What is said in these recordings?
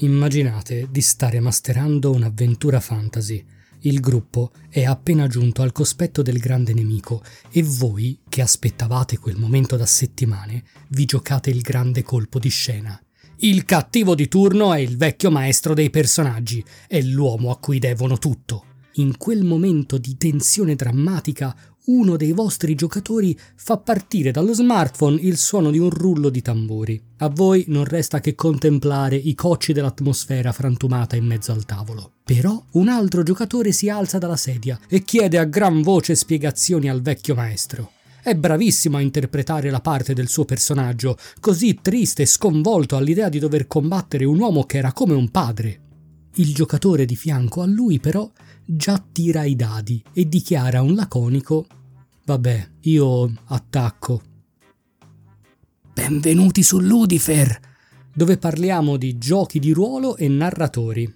Immaginate di stare masterando un'avventura fantasy. Il gruppo è appena giunto al cospetto del grande nemico e voi, che aspettavate quel momento da settimane, vi giocate il grande colpo di scena. Il cattivo di turno è il vecchio maestro dei personaggi, è l'uomo a cui devono tutto. In quel momento di tensione drammatica, uno dei vostri giocatori fa partire dallo smartphone il suono di un rullo di tamburi. A voi non resta che contemplare i cocci dell'atmosfera frantumata in mezzo al tavolo. Però un altro giocatore si alza dalla sedia e chiede a gran voce spiegazioni al vecchio maestro. È bravissimo a interpretare la parte del suo personaggio, così triste e sconvolto all'idea di dover combattere un uomo che era come un padre. Il giocatore di fianco a lui però già tira i dadi e dichiara un laconico Vabbè, io attacco. Benvenuti su Ludifer, dove parliamo di giochi di ruolo e narratori.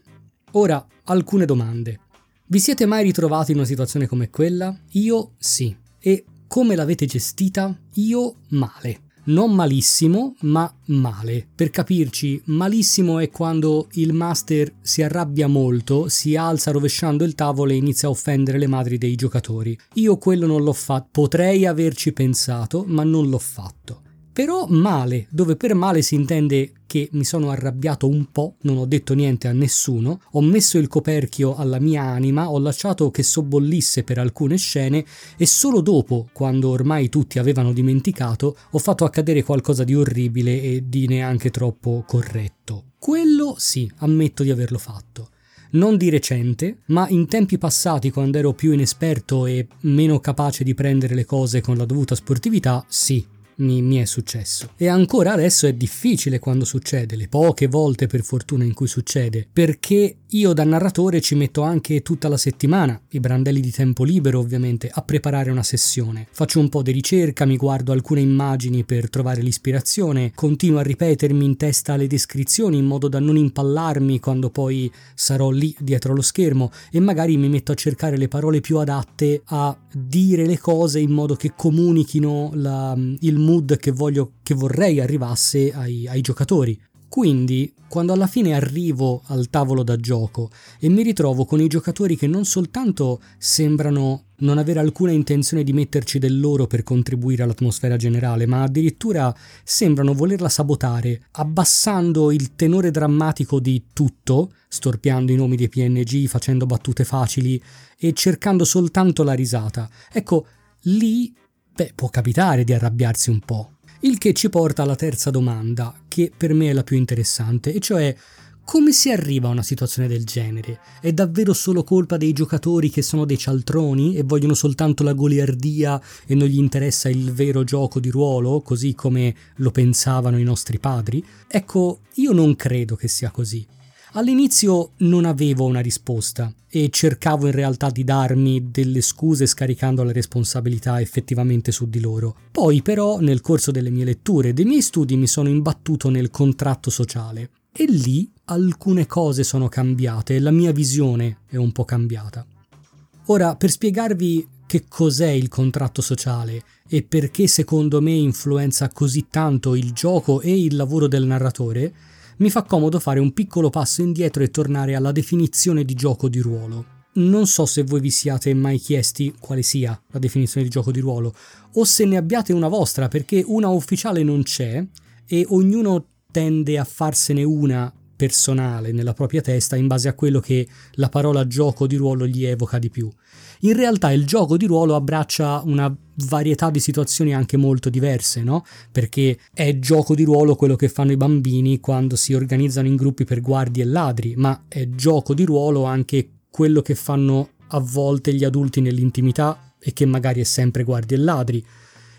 Ora, alcune domande. Vi siete mai ritrovati in una situazione come quella? Io sì. E come l'avete gestita? Io male non malissimo, ma male. Per capirci, malissimo è quando il master si arrabbia molto, si alza rovesciando il tavolo e inizia a offendere le madri dei giocatori. Io quello non l'ho fatto, potrei averci pensato, ma non l'ho fatto. Però male, dove per male si intende che mi sono arrabbiato un po', non ho detto niente a nessuno, ho messo il coperchio alla mia anima, ho lasciato che sobbollisse per alcune scene e solo dopo, quando ormai tutti avevano dimenticato, ho fatto accadere qualcosa di orribile e di neanche troppo corretto. Quello sì, ammetto di averlo fatto non di recente, ma in tempi passati quando ero più inesperto e meno capace di prendere le cose con la dovuta sportività, sì, mi, mi, è successo. E ancora adesso è difficile quando succede, le poche volte per fortuna in cui succede, perché io da narratore ci metto anche tutta la settimana, i brandelli di tempo libero ovviamente, a preparare una sessione. Faccio un po' di ricerca, mi guardo alcune immagini per trovare l'ispirazione, continuo a ripetermi in testa le descrizioni in modo da non impallarmi quando poi sarò lì dietro lo schermo e magari mi metto a cercare le parole più adatte a dire le cose in modo che comunichino la, il mood che, voglio, che vorrei arrivasse ai, ai giocatori. Quindi, quando alla fine arrivo al tavolo da gioco e mi ritrovo con i giocatori che non soltanto sembrano non avere alcuna intenzione di metterci del loro per contribuire all'atmosfera generale, ma addirittura sembrano volerla sabotare, abbassando il tenore drammatico di tutto, storpiando i nomi dei PNG, facendo battute facili e cercando soltanto la risata. Ecco, lì Beh, può capitare di arrabbiarsi un po'. Il che ci porta alla terza domanda, che per me è la più interessante, e cioè come si arriva a una situazione del genere? È davvero solo colpa dei giocatori che sono dei cialtroni e vogliono soltanto la goliardia e non gli interessa il vero gioco di ruolo, così come lo pensavano i nostri padri? Ecco, io non credo che sia così. All'inizio non avevo una risposta e cercavo in realtà di darmi delle scuse scaricando la responsabilità effettivamente su di loro. Poi però nel corso delle mie letture e dei miei studi mi sono imbattuto nel contratto sociale e lì alcune cose sono cambiate e la mia visione è un po' cambiata. Ora, per spiegarvi che cos'è il contratto sociale e perché secondo me influenza così tanto il gioco e il lavoro del narratore, mi fa comodo fare un piccolo passo indietro e tornare alla definizione di gioco di ruolo. Non so se voi vi siate mai chiesti quale sia la definizione di gioco di ruolo, o se ne abbiate una vostra, perché una ufficiale non c'è e ognuno tende a farsene una personale nella propria testa in base a quello che la parola gioco di ruolo gli evoca di più. In realtà il gioco di ruolo abbraccia una varietà di situazioni anche molto diverse, no? Perché è gioco di ruolo quello che fanno i bambini quando si organizzano in gruppi per guardie e ladri, ma è gioco di ruolo anche quello che fanno a volte gli adulti nell'intimità e che magari è sempre guardie e ladri.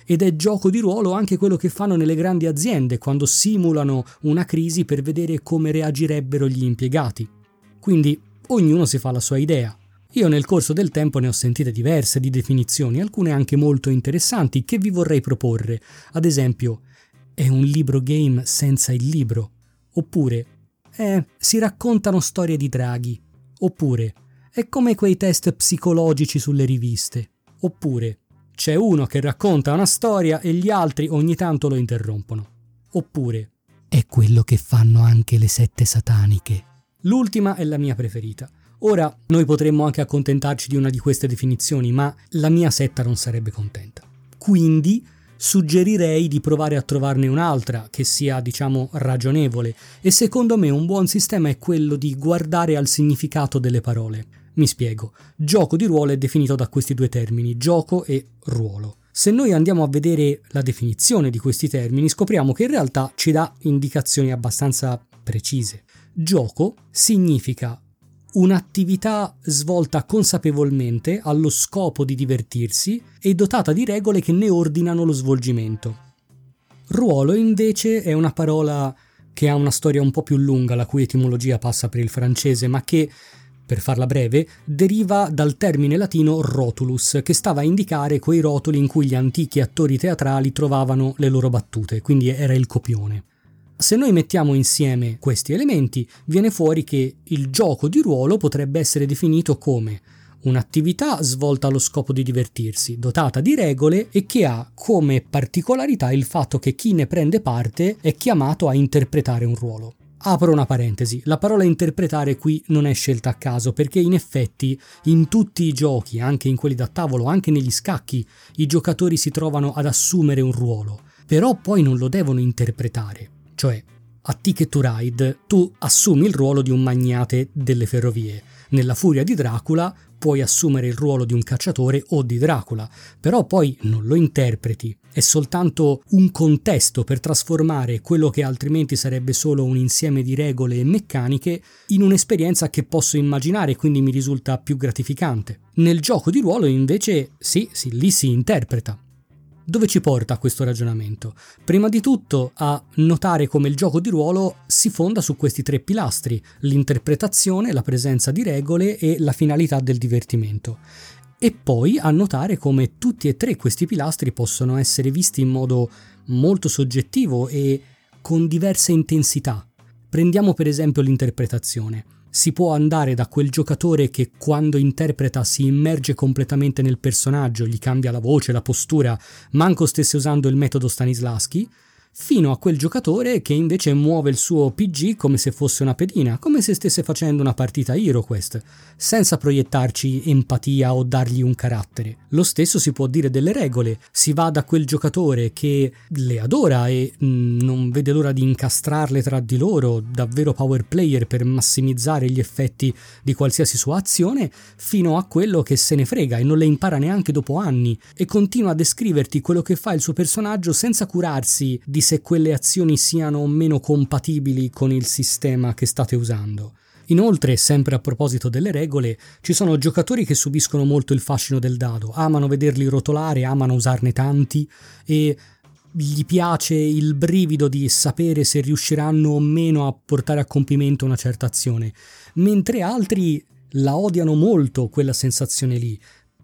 Ed è gioco di ruolo anche quello che fanno nelle grandi aziende quando simulano una crisi per vedere come reagirebbero gli impiegati. Quindi ognuno si fa la sua idea. Io nel corso del tempo ne ho sentite diverse di definizioni, alcune anche molto interessanti, che vi vorrei proporre. Ad esempio, è un libro game senza il libro. Oppure, eh, si raccontano storie di draghi. Oppure, è come quei test psicologici sulle riviste. Oppure, c'è uno che racconta una storia e gli altri ogni tanto lo interrompono. Oppure, è quello che fanno anche le sette sataniche. L'ultima è la mia preferita. Ora noi potremmo anche accontentarci di una di queste definizioni, ma la mia setta non sarebbe contenta. Quindi suggerirei di provare a trovarne un'altra che sia, diciamo, ragionevole e secondo me un buon sistema è quello di guardare al significato delle parole. Mi spiego. Gioco di ruolo è definito da questi due termini, gioco e ruolo. Se noi andiamo a vedere la definizione di questi termini, scopriamo che in realtà ci dà indicazioni abbastanza precise. Gioco significa un'attività svolta consapevolmente allo scopo di divertirsi e dotata di regole che ne ordinano lo svolgimento. Ruolo invece è una parola che ha una storia un po' più lunga, la cui etimologia passa per il francese, ma che, per farla breve, deriva dal termine latino rotulus, che stava a indicare quei rotoli in cui gli antichi attori teatrali trovavano le loro battute, quindi era il copione. Se noi mettiamo insieme questi elementi, viene fuori che il gioco di ruolo potrebbe essere definito come un'attività svolta allo scopo di divertirsi, dotata di regole e che ha come particolarità il fatto che chi ne prende parte è chiamato a interpretare un ruolo. Apro una parentesi, la parola interpretare qui non è scelta a caso perché in effetti in tutti i giochi, anche in quelli da tavolo, anche negli scacchi, i giocatori si trovano ad assumere un ruolo, però poi non lo devono interpretare. Cioè, a Ticket to Ride tu assumi il ruolo di un magnate delle ferrovie. Nella Furia di Dracula puoi assumere il ruolo di un cacciatore o di Dracula, però poi non lo interpreti. È soltanto un contesto per trasformare quello che altrimenti sarebbe solo un insieme di regole e meccaniche in un'esperienza che posso immaginare e quindi mi risulta più gratificante. Nel gioco di ruolo invece sì, sì, lì si interpreta. Dove ci porta questo ragionamento? Prima di tutto a notare come il gioco di ruolo si fonda su questi tre pilastri, l'interpretazione, la presenza di regole e la finalità del divertimento. E poi a notare come tutti e tre questi pilastri possono essere visti in modo molto soggettivo e con diversa intensità. Prendiamo per esempio l'interpretazione si può andare da quel giocatore che quando interpreta si immerge completamente nel personaggio, gli cambia la voce, la postura, manco stesse usando il metodo Stanislaschi, fino a quel giocatore che invece muove il suo PG come se fosse una pedina, come se stesse facendo una partita HeroQuest, senza proiettarci empatia o dargli un carattere. Lo stesso si può dire delle regole, si va da quel giocatore che le adora e mm, non vede l'ora di incastrarle tra di loro, davvero power player per massimizzare gli effetti di qualsiasi sua azione, fino a quello che se ne frega e non le impara neanche dopo anni e continua a descriverti quello che fa il suo personaggio senza curarsi di se quelle azioni siano o meno compatibili con il sistema che state usando. Inoltre, sempre a proposito delle regole, ci sono giocatori che subiscono molto il fascino del dado, amano vederli rotolare, amano usarne tanti e gli piace il brivido di sapere se riusciranno o meno a portare a compimento una certa azione, mentre altri la odiano molto quella sensazione lì,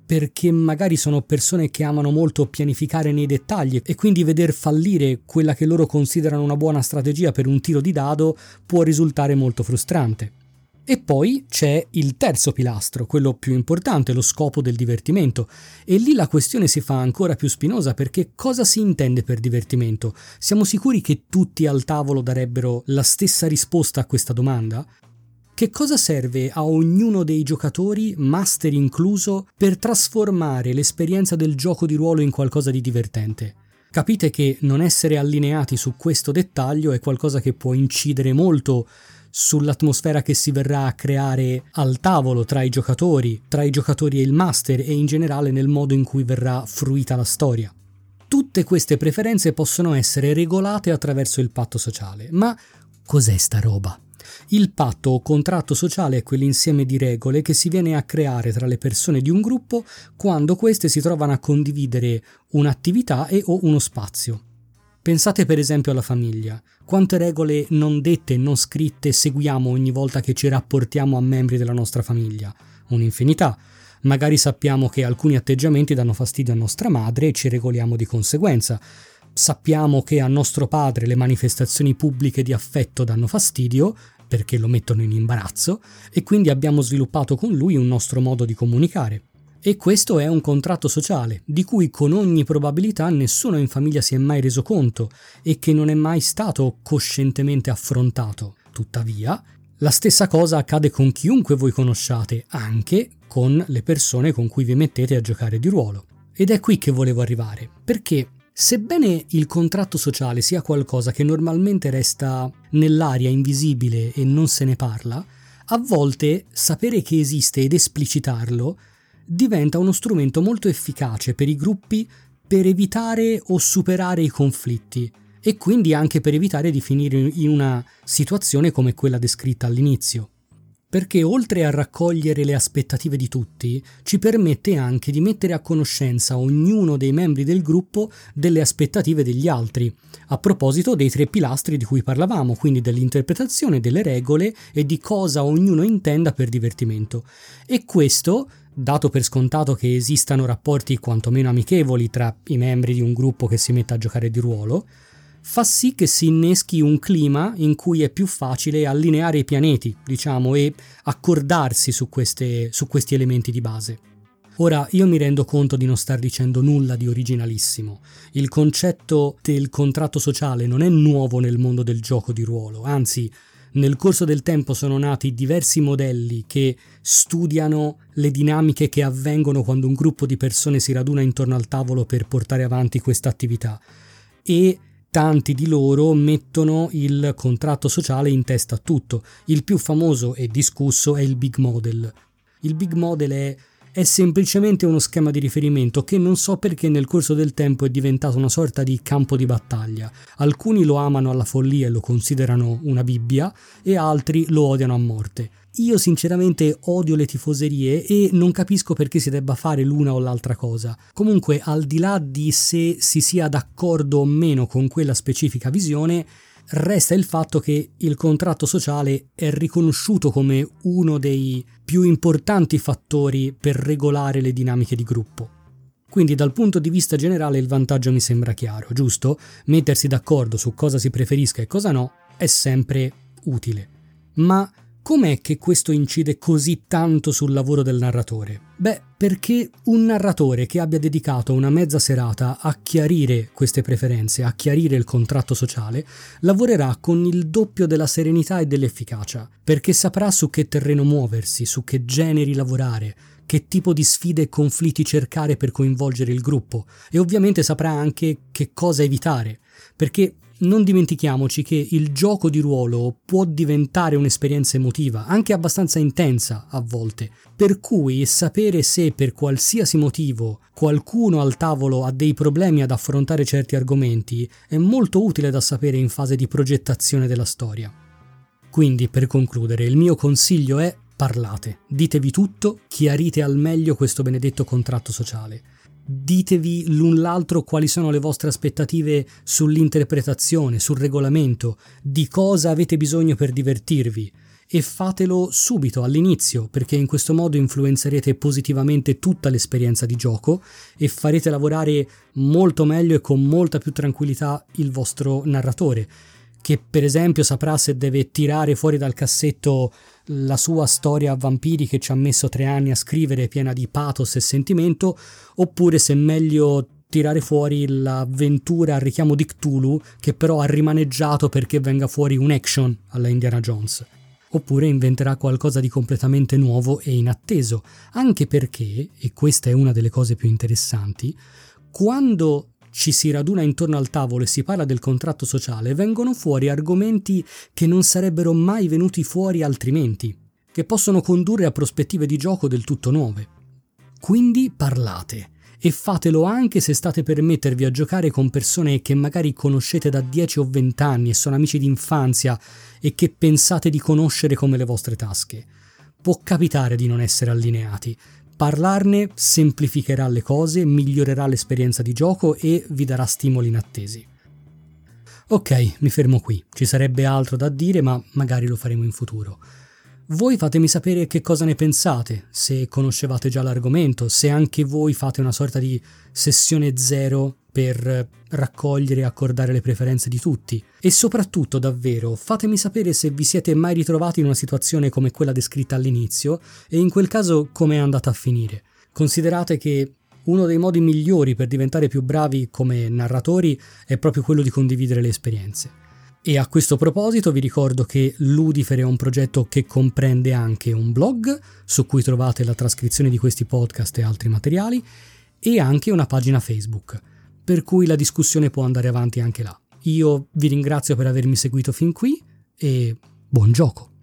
perché magari sono persone che amano molto pianificare nei dettagli e quindi veder fallire quella che loro considerano una buona strategia per un tiro di dado può risultare molto frustrante. E poi c'è il terzo pilastro, quello più importante, lo scopo del divertimento. E lì la questione si fa ancora più spinosa perché cosa si intende per divertimento? Siamo sicuri che tutti al tavolo darebbero la stessa risposta a questa domanda? Che cosa serve a ognuno dei giocatori, master incluso, per trasformare l'esperienza del gioco di ruolo in qualcosa di divertente? Capite che non essere allineati su questo dettaglio è qualcosa che può incidere molto sull'atmosfera che si verrà a creare al tavolo tra i giocatori, tra i giocatori e il master e in generale nel modo in cui verrà fruita la storia. Tutte queste preferenze possono essere regolate attraverso il patto sociale, ma cos'è sta roba? Il patto o contratto sociale è quell'insieme di regole che si viene a creare tra le persone di un gruppo quando queste si trovano a condividere un'attività e o uno spazio. Pensate per esempio alla famiglia. Quante regole non dette e non scritte seguiamo ogni volta che ci rapportiamo a membri della nostra famiglia? Un'infinità. Magari sappiamo che alcuni atteggiamenti danno fastidio a nostra madre e ci regoliamo di conseguenza. Sappiamo che a nostro padre le manifestazioni pubbliche di affetto danno fastidio perché lo mettono in imbarazzo e quindi abbiamo sviluppato con lui un nostro modo di comunicare. E questo è un contratto sociale, di cui con ogni probabilità nessuno in famiglia si è mai reso conto e che non è mai stato coscientemente affrontato. Tuttavia, la stessa cosa accade con chiunque voi conosciate, anche con le persone con cui vi mettete a giocare di ruolo. Ed è qui che volevo arrivare, perché sebbene il contratto sociale sia qualcosa che normalmente resta nell'aria invisibile e non se ne parla, a volte sapere che esiste ed esplicitarlo diventa uno strumento molto efficace per i gruppi per evitare o superare i conflitti e quindi anche per evitare di finire in una situazione come quella descritta all'inizio. Perché oltre a raccogliere le aspettative di tutti, ci permette anche di mettere a conoscenza ognuno dei membri del gruppo delle aspettative degli altri, a proposito dei tre pilastri di cui parlavamo, quindi dell'interpretazione, delle regole e di cosa ognuno intenda per divertimento. E questo dato per scontato che esistano rapporti quantomeno amichevoli tra i membri di un gruppo che si mette a giocare di ruolo, fa sì che si inneschi un clima in cui è più facile allineare i pianeti, diciamo, e accordarsi su, queste, su questi elementi di base. Ora, io mi rendo conto di non star dicendo nulla di originalissimo. Il concetto del contratto sociale non è nuovo nel mondo del gioco di ruolo, anzi, nel corso del tempo sono nati diversi modelli che studiano le dinamiche che avvengono quando un gruppo di persone si raduna intorno al tavolo per portare avanti questa attività e tanti di loro mettono il contratto sociale in testa a tutto. Il più famoso e discusso è il Big Model. Il Big Model è è semplicemente uno schema di riferimento che non so perché nel corso del tempo è diventato una sorta di campo di battaglia. Alcuni lo amano alla follia e lo considerano una Bibbia e altri lo odiano a morte. Io sinceramente odio le tifoserie e non capisco perché si debba fare l'una o l'altra cosa. Comunque, al di là di se si sia d'accordo o meno con quella specifica visione, resta il fatto che il contratto sociale è riconosciuto come uno dei più importanti fattori per regolare le dinamiche di gruppo. Quindi dal punto di vista generale il vantaggio mi sembra chiaro, giusto? Mettersi d'accordo su cosa si preferisca e cosa no è sempre utile. Ma Com'è che questo incide così tanto sul lavoro del narratore? Beh, perché un narratore che abbia dedicato una mezza serata a chiarire queste preferenze, a chiarire il contratto sociale, lavorerà con il doppio della serenità e dell'efficacia, perché saprà su che terreno muoversi, su che generi lavorare, che tipo di sfide e conflitti cercare per coinvolgere il gruppo e ovviamente saprà anche che cosa evitare, perché non dimentichiamoci che il gioco di ruolo può diventare un'esperienza emotiva, anche abbastanza intensa a volte, per cui sapere se per qualsiasi motivo qualcuno al tavolo ha dei problemi ad affrontare certi argomenti è molto utile da sapere in fase di progettazione della storia. Quindi, per concludere, il mio consiglio è parlate, ditevi tutto, chiarite al meglio questo benedetto contratto sociale ditevi l'un l'altro quali sono le vostre aspettative sull'interpretazione, sul regolamento, di cosa avete bisogno per divertirvi. E fatelo subito all'inizio perché in questo modo influenzerete positivamente tutta l'esperienza di gioco e farete lavorare molto meglio e con molta più tranquillità il vostro narratore che per esempio saprà se deve tirare fuori dal cassetto la sua storia a vampiri che ci ha messo tre anni a scrivere piena di pathos e sentimento, oppure se è meglio tirare fuori l'avventura a richiamo di Cthulhu che però ha rimaneggiato perché venga fuori un action alla Indiana Jones. Oppure inventerà qualcosa di completamente nuovo e inatteso, anche perché, e questa è una delle cose più interessanti, quando ci si raduna intorno al tavolo e si parla del contratto sociale, vengono fuori argomenti che non sarebbero mai venuti fuori altrimenti, che possono condurre a prospettive di gioco del tutto nuove. Quindi parlate e fatelo anche se state per mettervi a giocare con persone che magari conoscete da 10 o 20 anni e sono amici d'infanzia e che pensate di conoscere come le vostre tasche. Può capitare di non essere allineati, Parlarne semplificherà le cose, migliorerà l'esperienza di gioco e vi darà stimoli inattesi. Ok, mi fermo qui, ci sarebbe altro da dire ma magari lo faremo in futuro. Voi fatemi sapere che cosa ne pensate, se conoscevate già l'argomento, se anche voi fate una sorta di sessione zero per raccogliere e accordare le preferenze di tutti. E soprattutto, davvero, fatemi sapere se vi siete mai ritrovati in una situazione come quella descritta all'inizio e in quel caso come è andata a finire. Considerate che uno dei modi migliori per diventare più bravi come narratori è proprio quello di condividere le esperienze. E a questo proposito vi ricordo che Ludifer è un progetto che comprende anche un blog su cui trovate la trascrizione di questi podcast e altri materiali e anche una pagina Facebook, per cui la discussione può andare avanti anche là. Io vi ringrazio per avermi seguito fin qui e buon gioco!